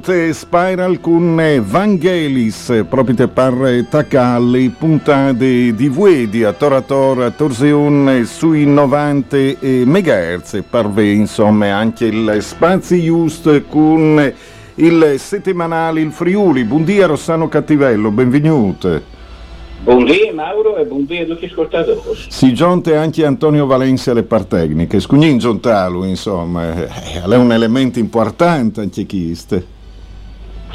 tutte Spiral con Vangelis, proprio per Tacalli, puntate di Vuedi a Tora Tora, Torseon sui 90 MHz, parve insomma anche il Spazi Just con il settimanale Il Friuli. Buongiorno Rossano Cattivello, benvenuto. Buongiorno Mauro e buongiorno a tutti gli ascoltatori. Si giunte anche Antonio Valencia alle partecniche, scugnin giuntalu insomma, è un elemento importante anche chiste.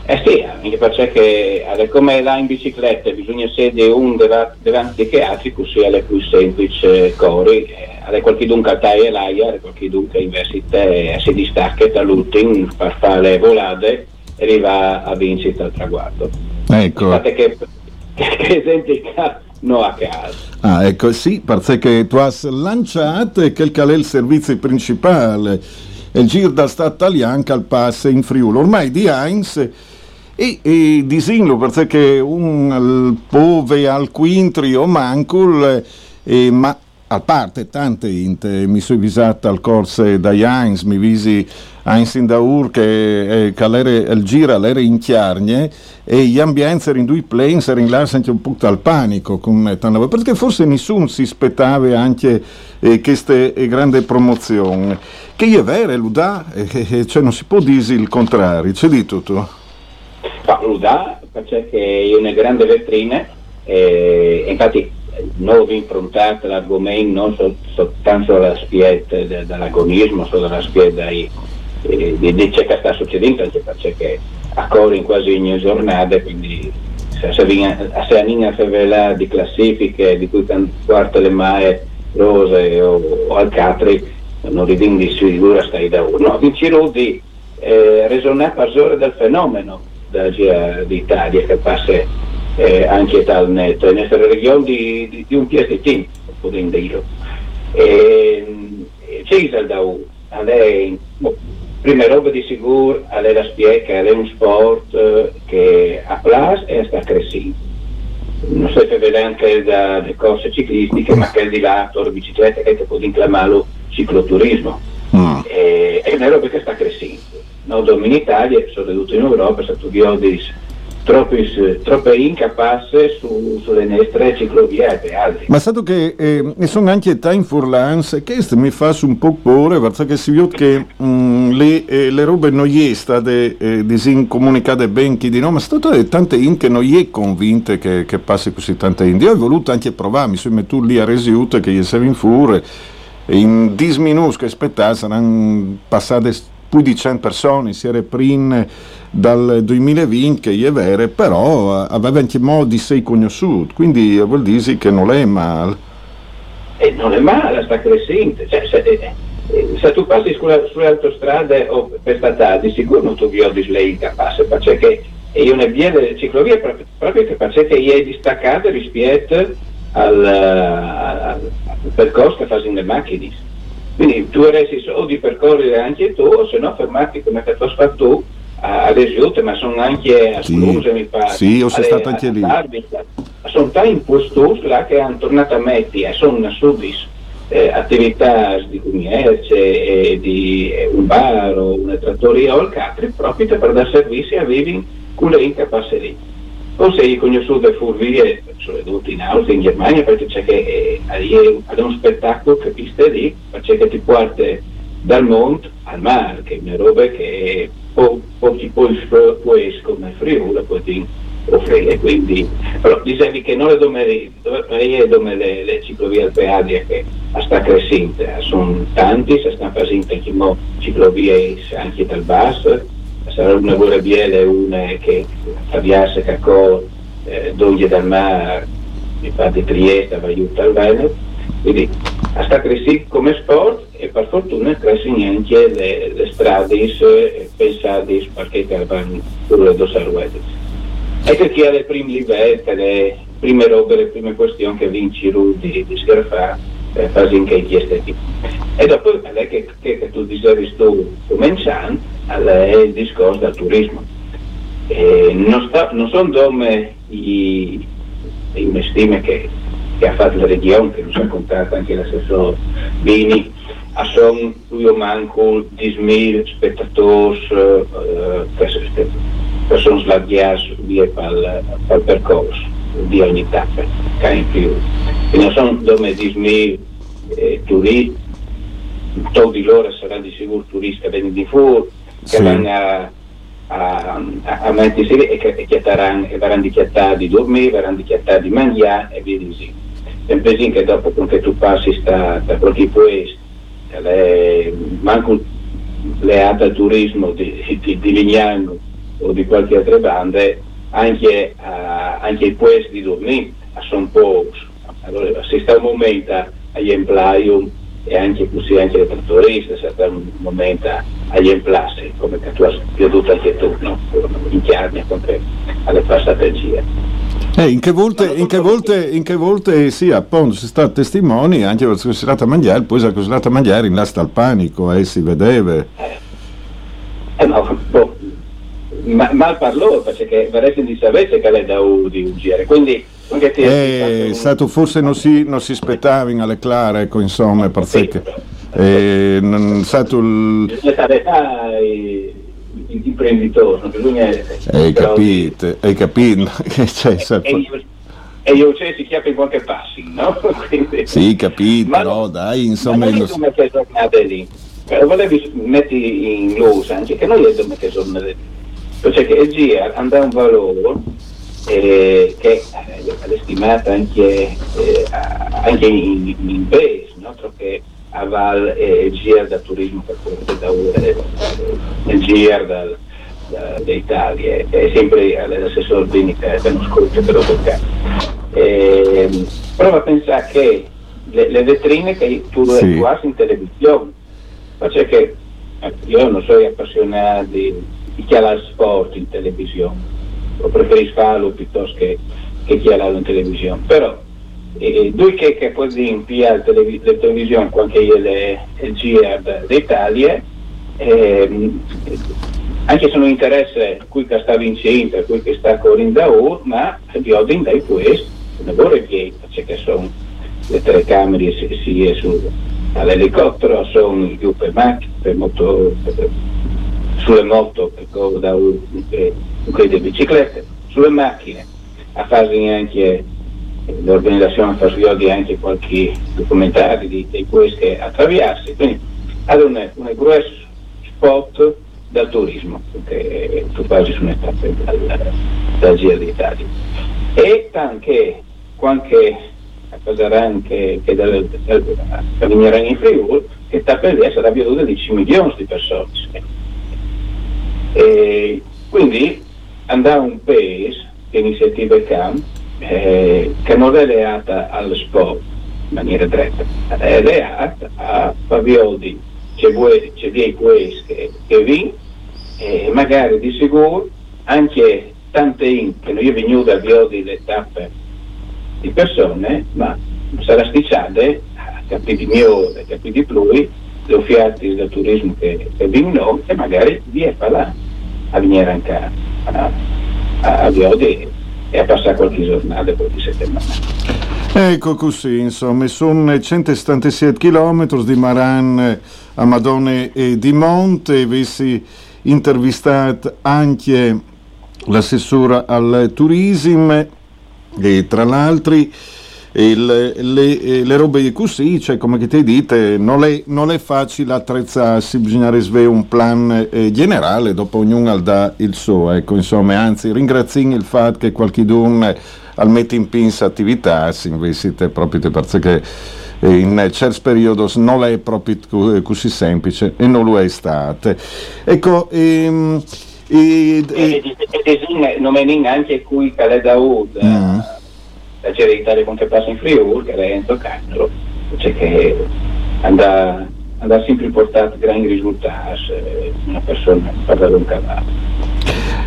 Eh sì, anche perché alle come là in bicicletta bisogna sedere un davanti che altri, così è più semplice cori, alle qualche dunque taia l'aia, alle qualche dunque università si distacca dall'ultimo per fare le volate e arriva a vincere il traguardo. Ecco. Infatti che che esemplica no a caso. Ah, ecco sì, perché tu hai lanciato quel che è il servizio principale, il giro da Stato italiano al passo in Friuli. Ormai di Heinz e, e disinlo perché un pove al quintrio mancul, eh, ma a parte tante inte, mi sono visata al corso da Heinz, mi visi Heinz in Daur che, eh, che il gira l'era in chiarne e gli ambienti erano in due planes erano in là anche un po' al panico con, perché forse nessuno si aspettava anche eh, questa eh, grande promozione che è vera, l'UDA, eh, eh, cioè non si può dire il contrario, c'è di tutto. Ma l'UDA perché è una grande vetrina e infatti non improntato l'argomento non so, soltanto alla spietta de, dell'agonismo, solo alla spietta di, eh, di, di ciò che sta succedendo, anche perché accorre in quasi ogni giornata, quindi se si anina a di classifiche di cui quarto le mae rose o, o alcatri, non ridindi sicura stai da uno. No, vincirò di eh, resonare per del fenomeno della d'Italia che passa eh, anche dal netto, in questa regione di, di, di un PST, potendo dire. E, c'è da lei, boh, prima roba di sicuro è la spiega è un sport eh, che ha plus e sta crescendo non si vede anche dalle corse ciclistiche ma che è di là la bicicletta che può inclamarlo cicloturismo. Mm. e, è una roba che sta crescendo noi in Italia soprattutto in Europa sono tutti troppi, troppe incapacce su, sulle nostre ciclovie e altri. Ma stato che eh, sono anche time for lance, questo mi fa un po' paura, perché si vede che mh, mm, le, eh, le, robe non state eh, disincomunicate ben chi di no, ma stato che tante in che non è convinte che, che passi così tante in. Io ho voluto anche provare, mi sono messo lì a Resiute che gli sei in fure, in 10 minuti che aspettare saranno passate più di 100 persone, si era prima dal 2020 che è vero, però aveva anche modi sei conosciuti, quindi vuol dire che non è male. E non è male, sta crescendo. Cioè, se, eh, eh, se, tu passi sulle, sulle autostrade o per statali, sicuro non tu vedi lei incapace, perché io ne via delle ciclovie proprio, proprio perché è distaccata rispetto al, al, al percorso che fanno le macchine. Quindi tu avresti solo di percorrere anche tu, o se no fermarti come ti hai fatto tu ad esempio, ma sono anche a Toulouse, sì, mi pare. Sì, io sono stato anche lì. Sono tanti posti là che hanno tornato a mettere, sono subis eh, attività di commercio, eh, di eh, un bar o una trattoria o il catri proprio per dare servizi a vivi con le incapacità. O se io conosco le furvie, soprattutto in Austria, in Germania, perché c'è che eh, è un spettacolo che piste lì, perché ti porta dal monte al mare, che è una roba che po- pochi poi come Friuli poi offrire quindi però dicevi che le domere dove le, le ciclovie alpearie che sta crescendo sono tanti si stanno facendo anche ciclovie anche dal basso sarà una buona biele una che Fabiasse Cacò eh, Doglie dal mare mi fa di Trieste va aiuta al Veneto quindi sta crescendo come sport e per fortuna crescono anche le, le strade pensate perché vanno due sarguette. Ecco che alle prime livelli, le prime robe, le prime questioni che vinci di, di scarfare, eh, fasi in che chiesti. E dopo è che, che, tu dicevi tu cominciando, è il discorso del turismo. E non, sta, non sono come i, i stime che che ha fatto la regione, che ci ha contato anche l'assessore Bini, a son io manco 10.000 spettatori eh, che, che sono via per il percorso di ogni tappa, che più. Non sono come 10.000 eh, turisti, tutti loro saranno di sicuro turisti che vengono di fuori, che sì. vanno a a, a, a mettersi e che, che taran, e verranno dichiattati di dormire, verranno dichiattati di mangiare e via di così sempre sì che dopo che tu passi sta, da qualche paese manco le altre turismo di, di, di Lignano o di qualche altra banda anche, uh, anche i paesi di dormire sono pochi allora si sta un momento agli employum e anche così anche le trattoriste si sta un momento agli emplassi come tu hai veduto anche tu no? in chiarni alle passate gire eh, in, che volte, in, che volte, in, che volte, sì, appunto, si sta testimoni anche per la considerata mangiare, poi la considerata mangiare in lasta al panico, eh, si vedeva. Eh, eh no, boh, ma, mal parlò perché vorresti di sapere che lei da di ungere, quindi te, eh, stato forse non si, non si aspettava in alle clare, ecco, insomma, perché eh, non stato il imprenditore, non bisogna. Hai capito, hai capito. cioè, e, io c'è si chiama in qualche passi, no? Quindi, sì, capito, ma però dai, insomma... Ma non come che giornate lì, però volevi metti in luce anche che noi abbiamo che giornate lì, cioè che GIR andrà un valore eh, che è stimato anche, eh, anche in, in base, no? Perché a Val e GIR da turismo per quello da URE, il GIR da, da, d'Italia, è sempre l'assessore Bini che abbiamo scritto per lo toccare. E, prova a pensare che le, le vetrine che tu sì. hai in televisione, perché che eh, io non sono appassionato di, di chi ha sport in televisione, o preferisco farlo piuttosto che, che chi ha in televisione, però e due che, che poi riempia la televis- televisione, anche il, GR d'Italia, ehm, anche se non interessa cui che sta vincendo, cui che sta correndo da ora, ma di oggi dai questo, non vorrei che perché sono le telecamere sia su, all'elicottero, sono giù per macchine, per moto, per, sulle moto che da un, un biciclette, sulle macchine, a fare anche l'organizzazione fa anche qualche documentario di, di questi che attraversi, quindi ad un, un grosso spot del turismo, che tu quasi sono state dal, dal Giro d'Italia. E anche qualche cosa anche che dal, dal, in Friuli, che sta per essere più di 12 milioni di persone. E quindi andare un paese che iniziativa CAM eh, che non è legata allo sport in maniera diretta, è legata a pavioli c'è, dei questi che, che vi e magari di sicuro anche tante che io vengo da viodi le tappe di persone ma sarà sticciate a capiti mio e capiti plui le offerti del turismo che, che vinno e magari vi è là a venire anche a, a, a viodi e a passare qualche giornata, qualche settimana. Ecco così, insomma, sono 177 km di Maran a Madone e di Monte, avessi intervistato anche l'assessore al turismo e tra l'altro le, le, le, robe così, cioè come ti dite, non è, non è facile attrezzarsi, bisogna risvegliare un plan eh, generale, dopo ognuno dà il suo, ecco, insomma, anzi ringrazio il fatto che qualcuno al mette in pinza attività, si investite proprio perché in certi periodi non è proprio così semplice e non lo è stato. Ecco, ehm, e, e, e, e, non è neanche qui che è da Ud. Mm la Gerità quando passa in Friuli, che era Enzo Cagnolo, cioè che andava, sempre portato grandi risultati, eh, una persona parla un cavallo.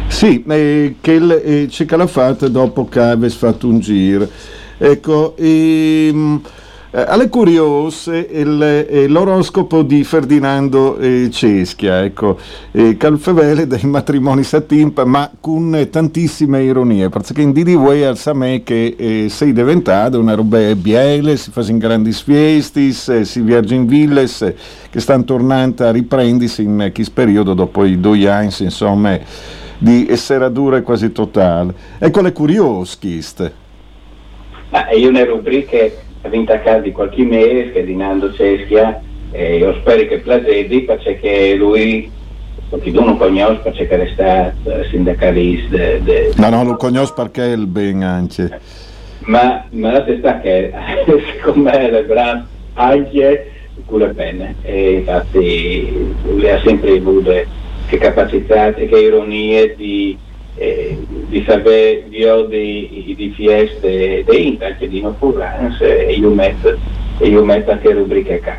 Sì, eh, che il, eh, c'è fatta dopo che avesse fatto un giro. Ecco, ehm, eh, alle curiose eh, l'oroscopo di Ferdinando eh, Ceschia, ecco, eh, calfevele dei matrimoni satimpa, ma con tantissime ironie, perché in Didi vuoi al me che eh, sei diventato una roba biele, si fa in grandi fiestis, eh, si viaggia in villes, che stanno tornando a riprendersi in questo periodo dopo i due anni, insomma, di serradure quasi totale. Ecco le curiosche. Ma io ne rubriche ha vinto a casa di qualche mese, che è di Nando Ceschia, e io spero che piacedi perché lui qualcuno non conosce perché è stato sindacalista. De, de, no, no, lo conosce perché è il ben anche. Ma, ma la testa che secondo me è bravo anche con le penne e infatti lui ha sempre avuto che capacità e che ironie di eh, di sapere io di, di fieste di anche di nocturne e io metto, e io metto anche rubriche qua.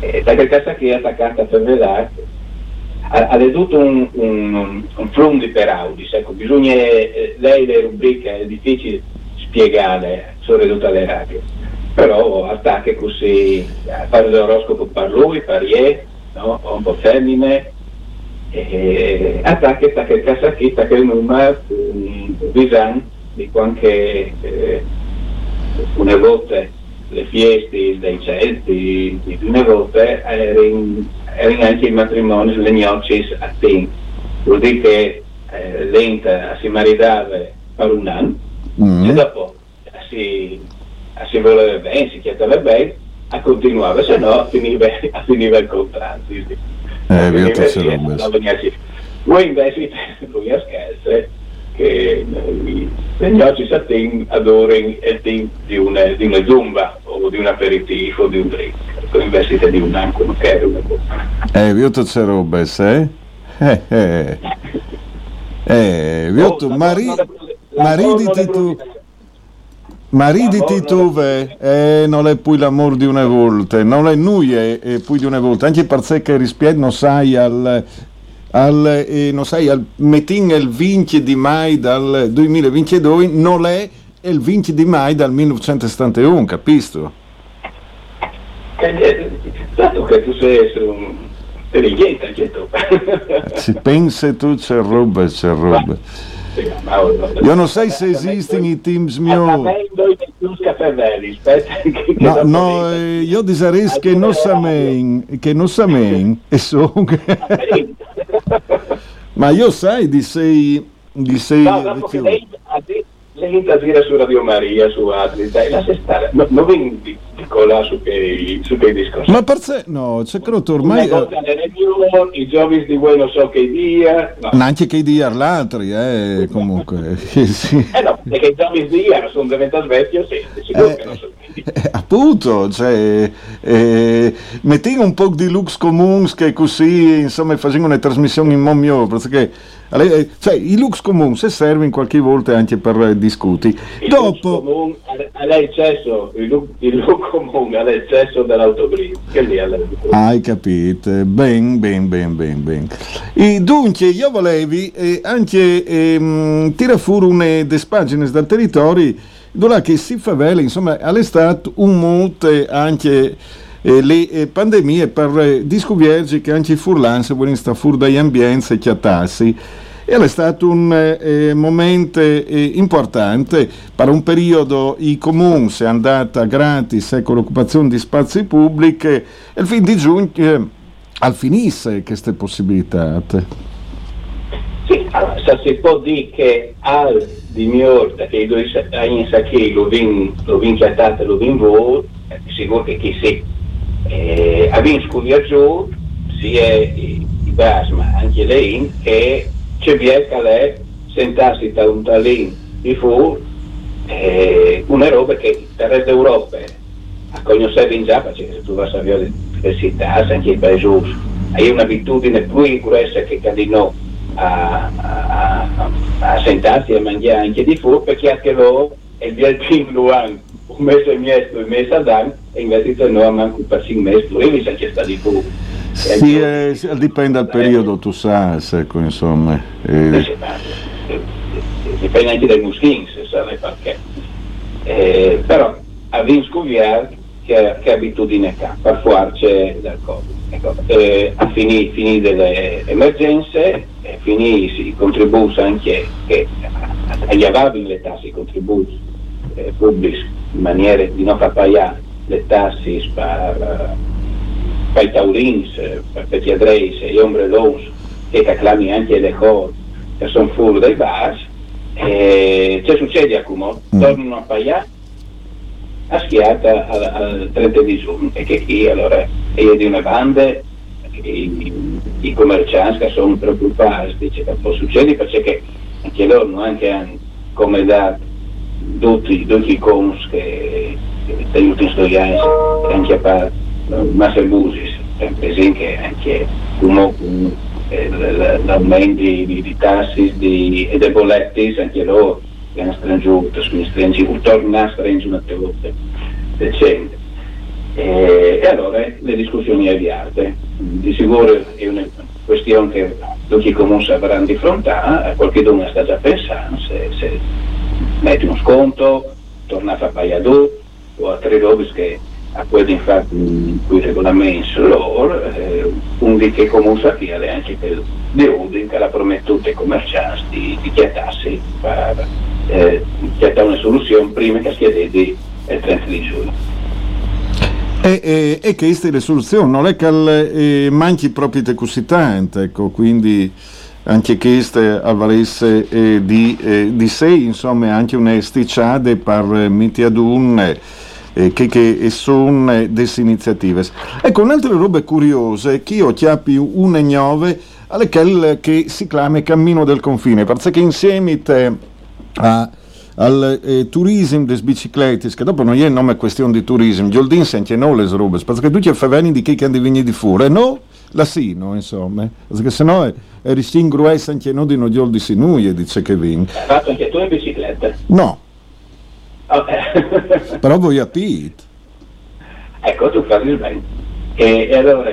Eh, perché questa qui è attaccata per vedere ha, ha tutto un, un, un flum di peraudis, ecco, bisogna, eh, lei le rubriche è difficile spiegare, sono ridotte alle radio, però attacca così, fare l'oroscopo per lui, per ieri, no? un po' femmine, eh, attacca che casacchetta che numero bisogna di qualche eh, una volta le feste dei Celti di una volta erano, anche i matrimoni le gnocchi a tempo vuol dire che eh, lenta si maritava per un anno mm. e dopo si, si voleva bene si chiedeva bene a continuare se no finiva, finiva il contratto eh, vi ho Voi invece lui a scherzo che negli oggi satin adorano il team di una, di una zumba o di un aperitivo o di un drink. Invece di un anche un che una cosa. Eh, vi ho tutte robe, eh? Eh, eh. Eh, vi ho tu, Mari, mariditi tu. Mariditi tu, eh, non è poi l'amore di una volta, non è è, è poi di una volta, anche perché che rispetto non sai al, al, eh, non sai, al meeting il 20 di mai dal 2022 non è il 20 di mai dal 1971, capisco? Certo che tu sei un intelligente anche tu. Si pensa tu c'è roba, c'è roba. Io non so se esistono i teams mio. No, no, eh, io direi che non sapevo, che non sapevo, e so Ma io sai di sei, di sei No, dopo che lei, ha detto- lei interviene su Radio Maria, su altri, dai, lascia stare, no, non vi dico là su che, su che discorsi. Ma per sé, no, c'è credo Una ormai, volta le reunion, i giovani di voi non so che dia, no. eh, neanche che di altri, eh, comunque, eh, sì. Eh no, perché i giovani di ieri sono diventato vecchio, sì, sicuro Eh, che non so che dia. Eh, appunto, cioè, eh, mettendo un po' di lux comuns che così, insomma, facendo una trasmissione in modo mio, perché eh, cioè, i lux comuns servono qualche volta anche per eh, discuti. Il Dopo, comune all'eccesso, il look comune all'eccesso dell'autogrill, che lì hai capito, ben, ben, ben, ben, ben. E dunque, io volevi eh, anche ehm, tirare fuori una delle pagine dal territorio dove che si favela, insomma, all'estate un monte anche eh, le eh, pandemie per eh, che anche i furlans vogliono stare fuori dagli ambienti e chiattarsi. E è stato un eh, momento eh, importante, per un periodo i comuni si è andata gratis eh, con l'occupazione di spazi pubblici e il fin di giugno eh, al finisse queste possibilità. Sì, allora, si può dire che al di Miorta, che in Sacchi lo vin chiattate, lo vin vo, eh, sicuro che sì. Eh, a vin scudia giù, sia i, i basma, anche lei, che c'è via che lei sentarsi da un talin di fu, eh, una roba che il resto d'Europa a conoscere già, perché se tu vai a vedere l'università, anche i paesi, hai un'abitudine più grossa che cadino a, a, a, a sentarsi e a mangiare anche di fu, perché anche loro è il viaggio lo hanno un mese e mezzo, due mesi ad anno, e invece no, manco per cinque mesi, tu devi anche stare di fu. Sì, eh, sì, dipende dal periodo, tu sai, ecco, insomma. Eh, eh, eh, dipende anche dai muschini, se sai perché. Eh, però a Vinscoviar che, che abitudine ha, per fuarci dal Covid. Ecco, eh, a finire finì delle emergenze, eh, finì i contributi anche che agli avabili le tasse, i contributi eh, pubblici in maniera di non far pagare le tasse per, eh, per i taurins, eh, per i adreis e gli ombrellons che acclami anche le cose che sono fuori dai bar, e che succede a Cumo? Mm. Tornano a pagare a schiata al, al 30 di giugno e che qui allora io di una banda i, i commercianti che sono preoccupati dice che può succedere perché anche loro non anche hanno come dato tutti, i cons che che aiutano gli anni che anche per Massabusis per esempio anche come eh, l- l- l'aumento di, di, di tassi di, e dei bolletti anche loro che hanno strangiuto, sono stringi, torna a stringere una volta decente. E, e allora le discussioni avviate. Di sicuro è una questione che tutti i comuni avranno di fronte, qualcuno sta già pensando se, se metti uno sconto, torna a fare pagare o altre robe che a quelli infatti in cui regolamenti loro, eh, un di che comunque sappiate anche per di Udin che l'ha promettuto ai commercianti di, chiattarsi per eh, chiattare una soluzione prima che sia di il 30 di giugno. E, e, e questa è la soluzione, non è che eh, manchi proprio di tanto, ecco, quindi anche queste avvalesse eh, di, eh, di sé, insomma, anche una sticciade per eh, un eh, che, che sono delle iniziative. Ecco, un'altra roba curiosa è che io chiappi un ignove alle quel che si chiama Cammino del Confine, perché insieme te a al eh, turismo delle biciclette, che dopo non è il nome questione di turismo, gli oldin anche no le robe, perché tu ci fai di chi che venire di fuori, no? La sì, no, insomma, perché sennò è, è ristingruessa anche no di non gli oldi sinuie, dice che vin. Hai fatto anche tu in bicicletta? No, Eh. però voi apit. ecco, tu fai il bene. E, e allora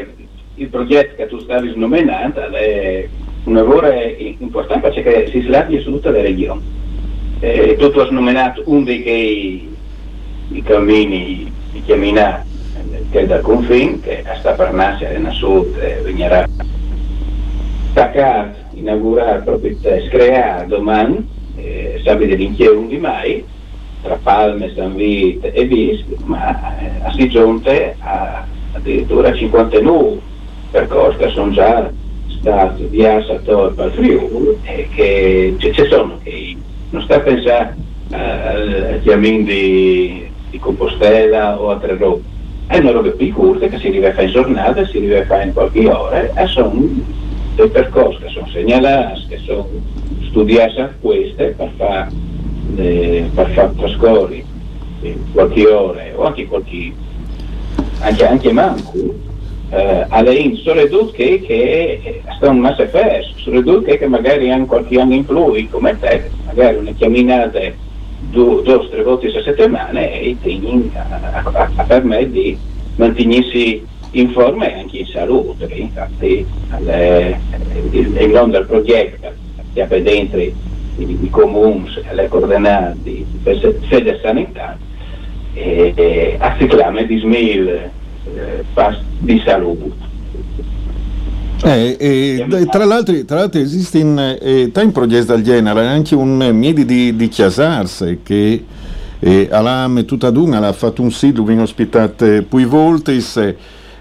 il progetto che tu stavi nominando è un lavoro importante perché si slabia su tutte le regioni. Eh, tu hai nominato uno dei che i cammini di camminare che è dal confine, che sta per nascere in sud e venirà staccato, inaugurato proprio screato domani, eh, sabato 21 di mai, tra Palme, San Vito e Visco, ma eh, a addirittura 59 percorsi che sono già stati viaggiati al Friuli e che ci sono, che non sta a pensare eh, a chiamini di, di, Compostela o altre robe, è una roba più corta che si deve fare in giornata, si deve fare in qualche ora e sono dei percorsi che sono segnalati, che sono studiati queste per fare eh, per far trascorrere qualche ora o anche qualche anche, anche manco eh, alle soprattutto che, che stanno massa feste soprattutto che magari hanno qualche anno in più come te magari una chiaminata due o tre volte a settimana e ti a, di mantenersi in forma e anche in salute infatti il, il nome del progetto che ha dentro i, i comuni, le coordinate di sede sanità e, e a reclame di SMIL eh, di salute. Eh, eh, tra, l'altro, tra l'altro esiste in eh, in progetti del genere anche un Miedi di, di Chiasarse che eh, alla tutta ad ha fatto un sito, viene ospitato poi voltis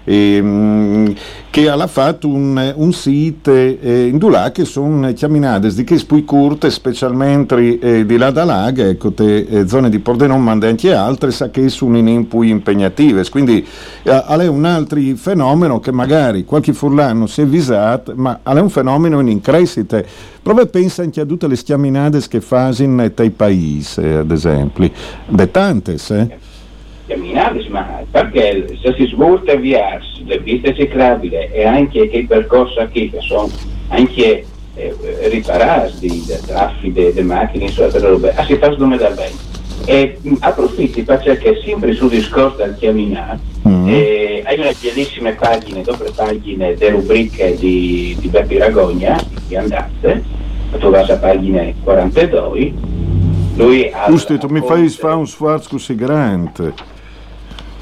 ehm, che ha fatto un, un sito eh, in Dulà che sono camminate di che spui curte specialmente eh, di là da Laga ecco te eh, zone di Pordenone ma anche altre sa che sono in più impegnative quindi eh, è un altro fenomeno che magari qualche furlano si è visato ma è un fenomeno in crescita proprio pensa anche a tutte le schiaminate che fanno nei paesi ad esempio de tantes eh? Camminare, ma perché se si svolta via le piste ciclabili e anche i percorsi qui che sono anche eh, riparati da traffico di macchine, insomma, robe, si fa come da bene. E mh, approfitti perché sempre sul discorso del camminare mm. eh, hai una bellissime pagine, doppie pagine delle rubriche di, di Beppi Ragogna, di andate, tu vai a pagina 42 lui ha Giusto, mi fai fare un sforzo così grande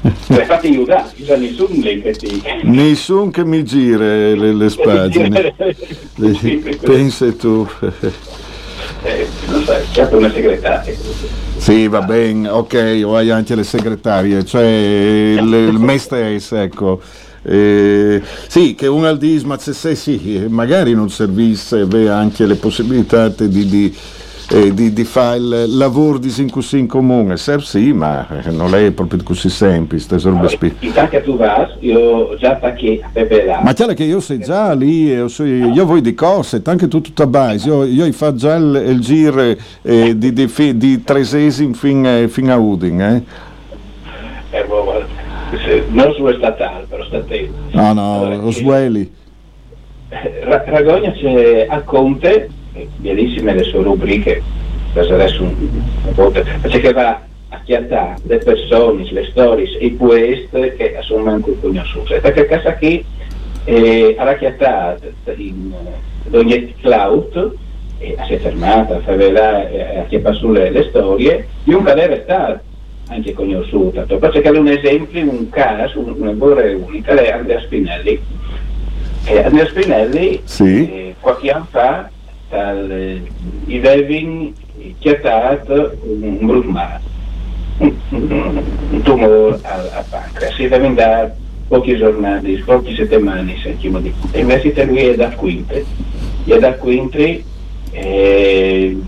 aiutare, non c'è nessuno che ti... Nessun che mi gira le, le pagine. Pensa tu. Eh, non so, c'è una segretaria. Sì, va bene, ok, o hai anche le segretarie, cioè il, il me stesso, ecco. Eh, sì, che un aldisma, se sì, magari non servisse, aveva anche le possibilità di, di eh, di, di, fare il lavoro di così in comune. Serve sì, ma non è proprio così semplice. No, intanto tu vai, io già perché. Ma chiaro che io sei già lì, io, so, io, voi di cose, anche tu tutta base, io, io fatto già il, il giro eh, di, di, di, di Tresesi fin, eh, fin, a Udin. Eh. Eh, boh, non su statale, però statale. No, no, allora, lo Sueli. Ragogna c'è a Conte bellissime le sue rubriche, per adesso un, un po', perché va a chiattare le persone, le storie, i poeti che sono manco conosciute. Perché casa qui eh, ha chiattato in ogni cloud e si è fermata a far vedere, a chiappare sulle le storie di un cadere stato anche conosciuta. Perché è un esempio, un caso, una buona unica, è Andrea Spinelli. E Andrea Spinelli sì. eh, qualche anno fa dal, i Devin chiatato un brutmare, un, un tumore al, al pancreas, si deve andare pochi giornate, poche settimane, sentiamo di E invece lui è da quinte, è da quinte eh,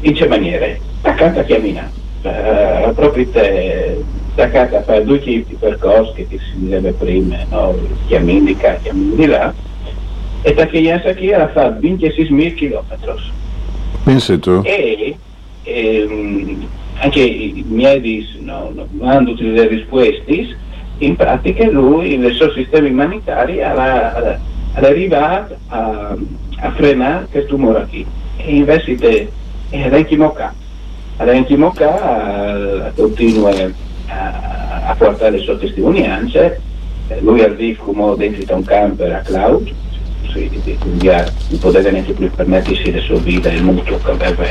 in che maniera? Accanto a camminare, uh, proprio te, accanto a fare due tipi di percorsi che si deve prima, no? chiamini di qua, chiamini di là, e Takeyasa aquí ha fatto 26.000 km. Pensi tu? E, e ehm, anche i miei no, no, hanno delle risposte, in pratica lui nel suo sistema umanitario ha arrivato a, a frenare questo tumore qui. E invece di anche Mocca, anche Mocca continua a, a portare le sue testimonianze, lui arriva come dentro un camper a Cloud, studiare, non poteva neanche più permettersi le sue vite il mutuo che aveva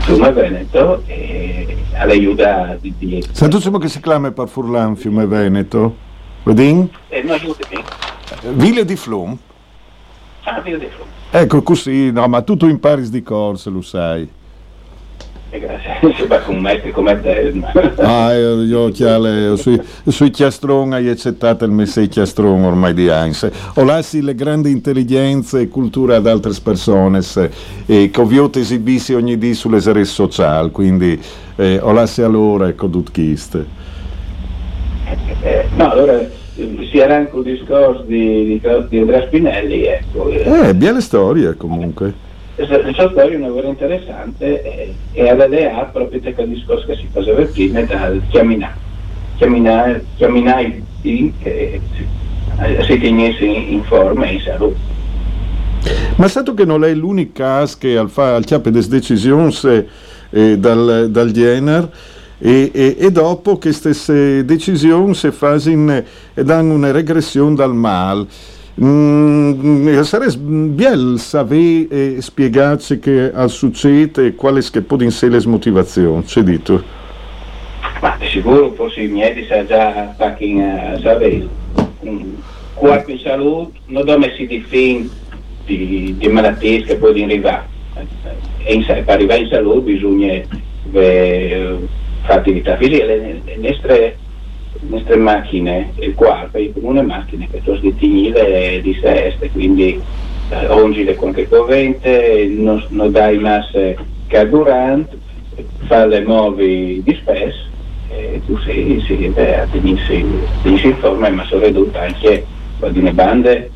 Fiume Veneto e all'aiuta di... di... Senti che si chiama per Furlan Fiume Veneto? Vedi? Eh, no, aiutami. Ville di Flum. Ah, Villa di Flum. Ecco così, no, ma tu, tu impari di corso, lo sai. Eh, va con un maestro come te. Ah, io, io chiale, sui, sui chiastron hai accettato il messaggio chiastron ormai di Heinz. Ho lasci le grandi intelligenze e cultura ad altre persone se- e che ovvio esibissi ogni dì sulle serie sociali, quindi eh, ho lasci allora ecco tutkiste. Eh, no, allora eh, si era anche un discorso di, di, di Andrea Spinelli, ecco. Eh, belle storie comunque. La sua storia è una cosa interessante eh, e alla DEA proprio c'è quel discorso che si faceva prima dal. Chiaminare, chiaminare di che si, eh, tenesse in, forma e in salute. Ma stato che non è l'unico caso che al, fa, al chiappe des decisioni eh, dal, dal Jener e, e, e dopo che queste decisioni si fanno e danno una regressione dal mal. Mm, sarebbe bello sapere e spiegarci che al succede e quali che possono essere le motivazioni, c'è dito? Ma di sicuro forse i miei sa già fucking uh, sapere. Mm, Qualche in salute non dove si define di, di malattie che possono arrivare. E in, per arrivare in salute bisogna eh, fare attività fisica. Le, le nostre, nostre macchine, il quarto, le comune macchine che sono stinile di seste, quindi eh, ongile qualche corrente, non, non dai masse carburante, fa le muovi di spesso e tu sei, sì, beh, tenissi, tenissi in forma ma sono ridotta anche di bande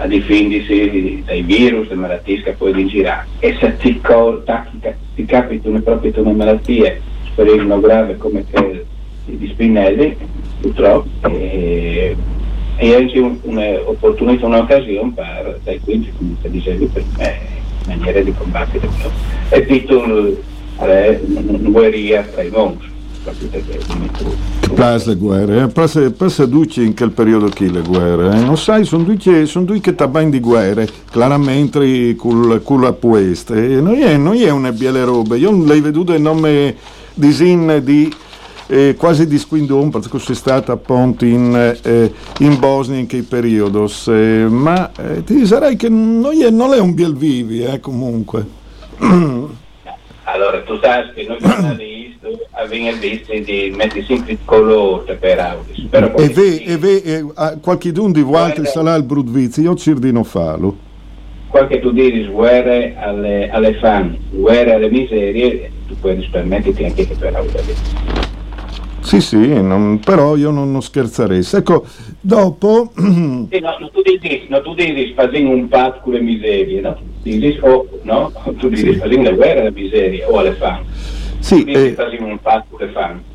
a difendersi dai virus, dalle malattie che puoi girare. E se ti, ti, ti capitano proprio una malattia, speriamo grave come che di Spinelli, purtroppo, e, e un- un'opportunità, un'occasione per, dai quindi, come ti dicevi prima, eh, maniera di combattere. E titolo, eh, non guerriglia tra i perché Pas le guerre, eh? passa, duce in quel periodo qui le guerre, eh? non sai, sono due son che tabani di guerre, chiaramente con la puesta, e non è, è una belle robe, io non l'ho veduto in nome di sin di eh, quasi di squindon, perché sono stato appunto in, eh, in Bosnia in quei periodi, eh, ma eh, ti direi che non è, non è un bel vivi, eh, comunque. Allora, tu sai che noi giornalisti abbiamo visto di mettere sempre colore per Audi. E ve, e ve, e, a, qualche d'un di voi sarà il Brudvizzi, io cerco di non farlo. qualche tu dici guerre alle, alle fan, guerre alle miserie, tu puoi permetterti anche che per Audi. Sì, sì, non- però io non, non scherzerei. Ecco, dopo, Sì, no, tu dici, no, tu dici facendo un patto con le miserie, no? Dici, o, no? Tu dici facendo le guerre alle miserie o alle fan. Sì, eh,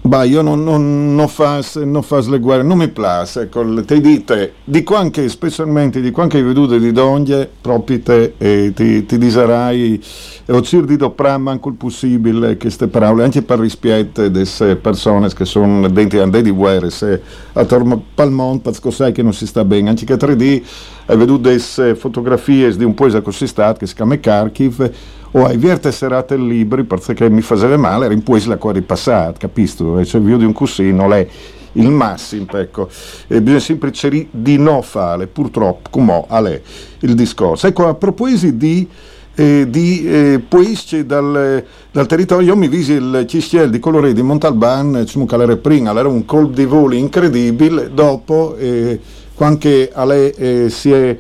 bah, io non, non, non fas, non fas le guerre, non mi piace. Ecco, ti dite, dico anche, specialmente, dico anche vedute di donne, proprio te, e ti, ti diserai, e ho cercato doprare manco il possibile queste parole, anche per rispetto delle persone che sono dentro a di guerre, se attorno al mondo, perché sai che non si sta bene, anche che 3D, hai veduto delle fotografie di un paese così stato che si chiama Kharkiv, o hai vierte serate libri perché mi faceva male, era in paese la quale passato, capisco? E cioè, io di un cusino non è il massimo, ecco. E bisogna sempre cercare di non fare, purtroppo, come è il discorso. Ecco, a proposito di, eh, di eh, paesi dal, dal territorio, io mi visi il cistiel di colore di Montalban, che era prima, era un colpo di volo incredibile, dopo, eh, quando alle, eh, si è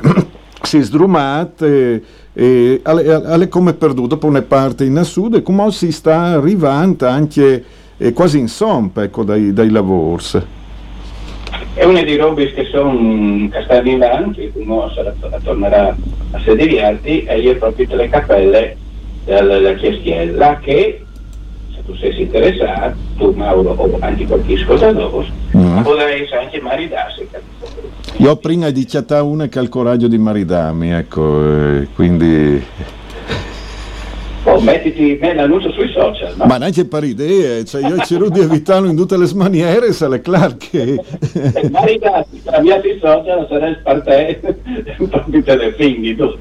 si è sdrumato e, alle, alle come perduto dopo una parte in sud e come si sta arrivando anche eh, quasi in sompa ecco, dai, dai lavori. È una di robe che sono castani in avanti, come sarà, tornerà a sederarti, e io proprio le cappelle della Chiestiella che, se tu sei interessato, tu Mauro o anche qualche ascoltatore, Mm. potrai anche maridarsi. Io prima di chiattare una che ha il coraggio di maridami, ecco, eh, quindi... Oh, mettiti me l'annuncio sui social, no? Ma neanche per idee, cioè io cerco di evitarlo in tutte le maniere, se le clar che... Eh, maridarsi, cambiati i social, sarà per te, proprio te le finghi tu.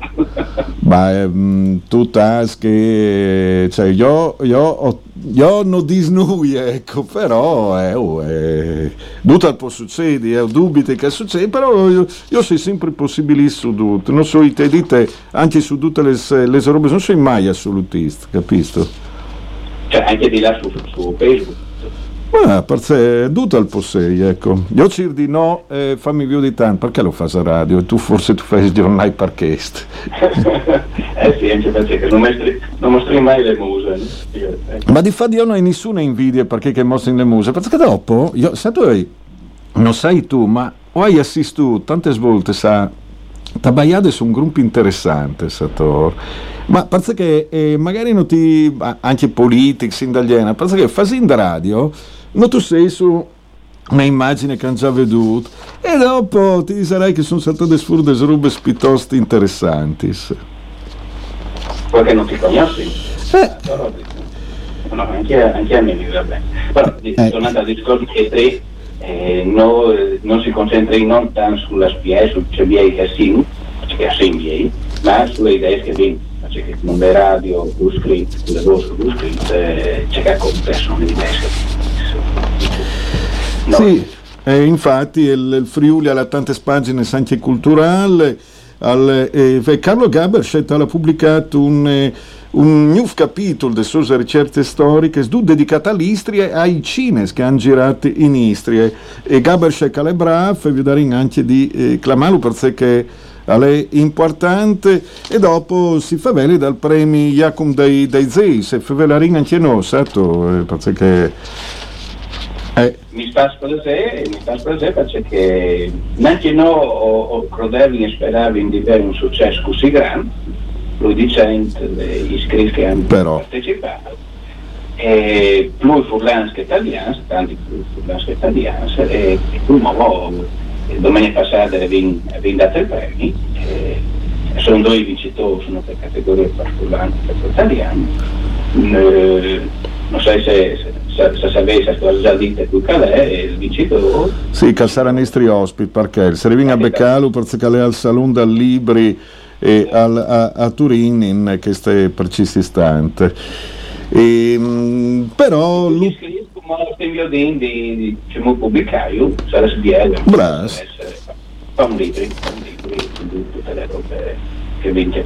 Ma ehm, tu sai che cioè, io, io ho io non disnui, ecco, però eh, oh, eh, tutto può succedere, eh, dubiti che succede, però io, io sono sempre possibilista su tutto, non so te di te, anche su tutte le, le robe, non sono mai assolutista, capisco? Cioè anche di là su, su Facebook. Ah, perché tutto al possei, ecco. Io ci di no, eh, fammi più di tanto, perché lo fai a radio? E tu forse tu fai di online parchest. eh sì, anche perché non mostri, non mostri mai le muse. Ecco. Ma di fatto io non ho nessuna invidia perché che mostri le muse, perché dopo, io, se tu hai, non sai tu, ma o hai assistito tante volte sa Tabaiade su un gruppo interessante, Sator. Ma penso che eh, magari non ti. anche politics in italiana, penso che facendo radio ma tu sei su una immagine che hanno già veduto e dopo ti dirai che sono state delle robe piuttosto interessanti. Perché non ti conosci? Eh. No, anche, anche, a me mi va bene. Però, eh. tornando al discorso che te, eh, no, non si concentra non tanto sulla spia, sul CBA che sì, che ha sì, ma sulle idee che vengono cioè che non è radio, blue script, le voci blue script, eh, c'è che ha compresso le idee. Sì, eh, infatti il, il, Friuli ha tante pagine anche culturali. Al, eh, Carlo Gaberschet ha pubblicato un, eh, un nuovo capitolo delle sue ricerche storiche dedicato all'Istria e ai cines che hanno girato in Istria. E Gaberschet è bravo e vi darò anche di eh, clamarlo perché è importante e dopo si fa bene dal premio Jacom dei, dei Zei, se fa bene anche noi, certo, perché eh. Mi sta spese, mi sta spese perché neanche noi o, e speravi di avere un successo così grande, lui dicendo gli iscritti che hanno Però. partecipato, e più furlans che italiani, tanti più furlans che italiani, e, e poi domenica passata abbiamo dato i premi, sono due vincitori, sono per categorie per furlans e per italiani. Eh, non so se, se se sapesse cosa già dite qui calè il vincitore sì che sarà nostri ospiti perché se viene a Beccalo perché è al Salon dal Libri e al, a, a Turin in questo preciso istante. E, mh, però lui come lo di, di diciamo pubblicaio sarà sbiega Bras fa un libro un libro tutte le robe che vince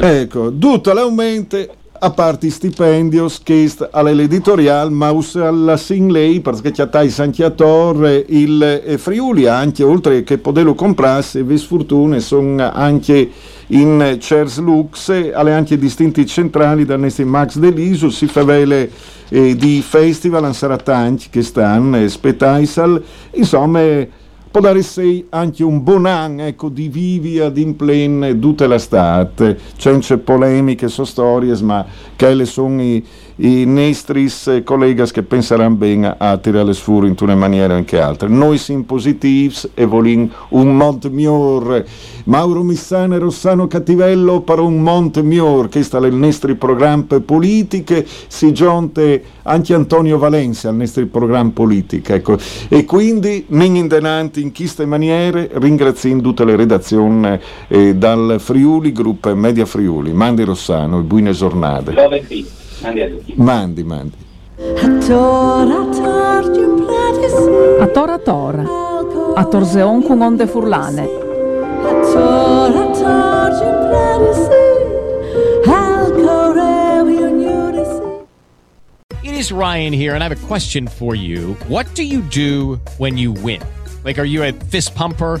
ecco tutto l'aumento a parte stipendio che all'editoriale ma alla Singley perché c'è tai Sanchiator il eh, Friuli anche oltre che poterlo comprarsi vi sfortune sono anche in Chers Lux alle anche distinti centrali da Nesti Max Deliso si fa vele eh, di festival a Saratanci che stanno eh, spettaisal insomma può dare sei anche un buon anno ecco, di vivi ad in plen tutta l'estate, c'è polemiche, so storie, ma che sono i, i nostri colleghi che penseranno bene a tirare fuori in una maniera o anche altra. Noi siamo positivi e vogliamo un monte migliore. Mauro Missana e Rossano Cattivello per un monte migliore, che sta nel nostro programma politiche, si giunte anche Antonio Valencia al nostro programma politico. Ecco. E quindi, non indenanti in queste maniere, ringraziando tutte le redazioni eh, dal Friuli, gruppo Media Friuli, Mandi Rossano e buone giornate. Mandi a tutti. Mandi, mandi. A tora a tora, a torseon con onde furlane. It is Ryan here, and I have a question for you. What do you do when you win? Like, are you a fist pumper?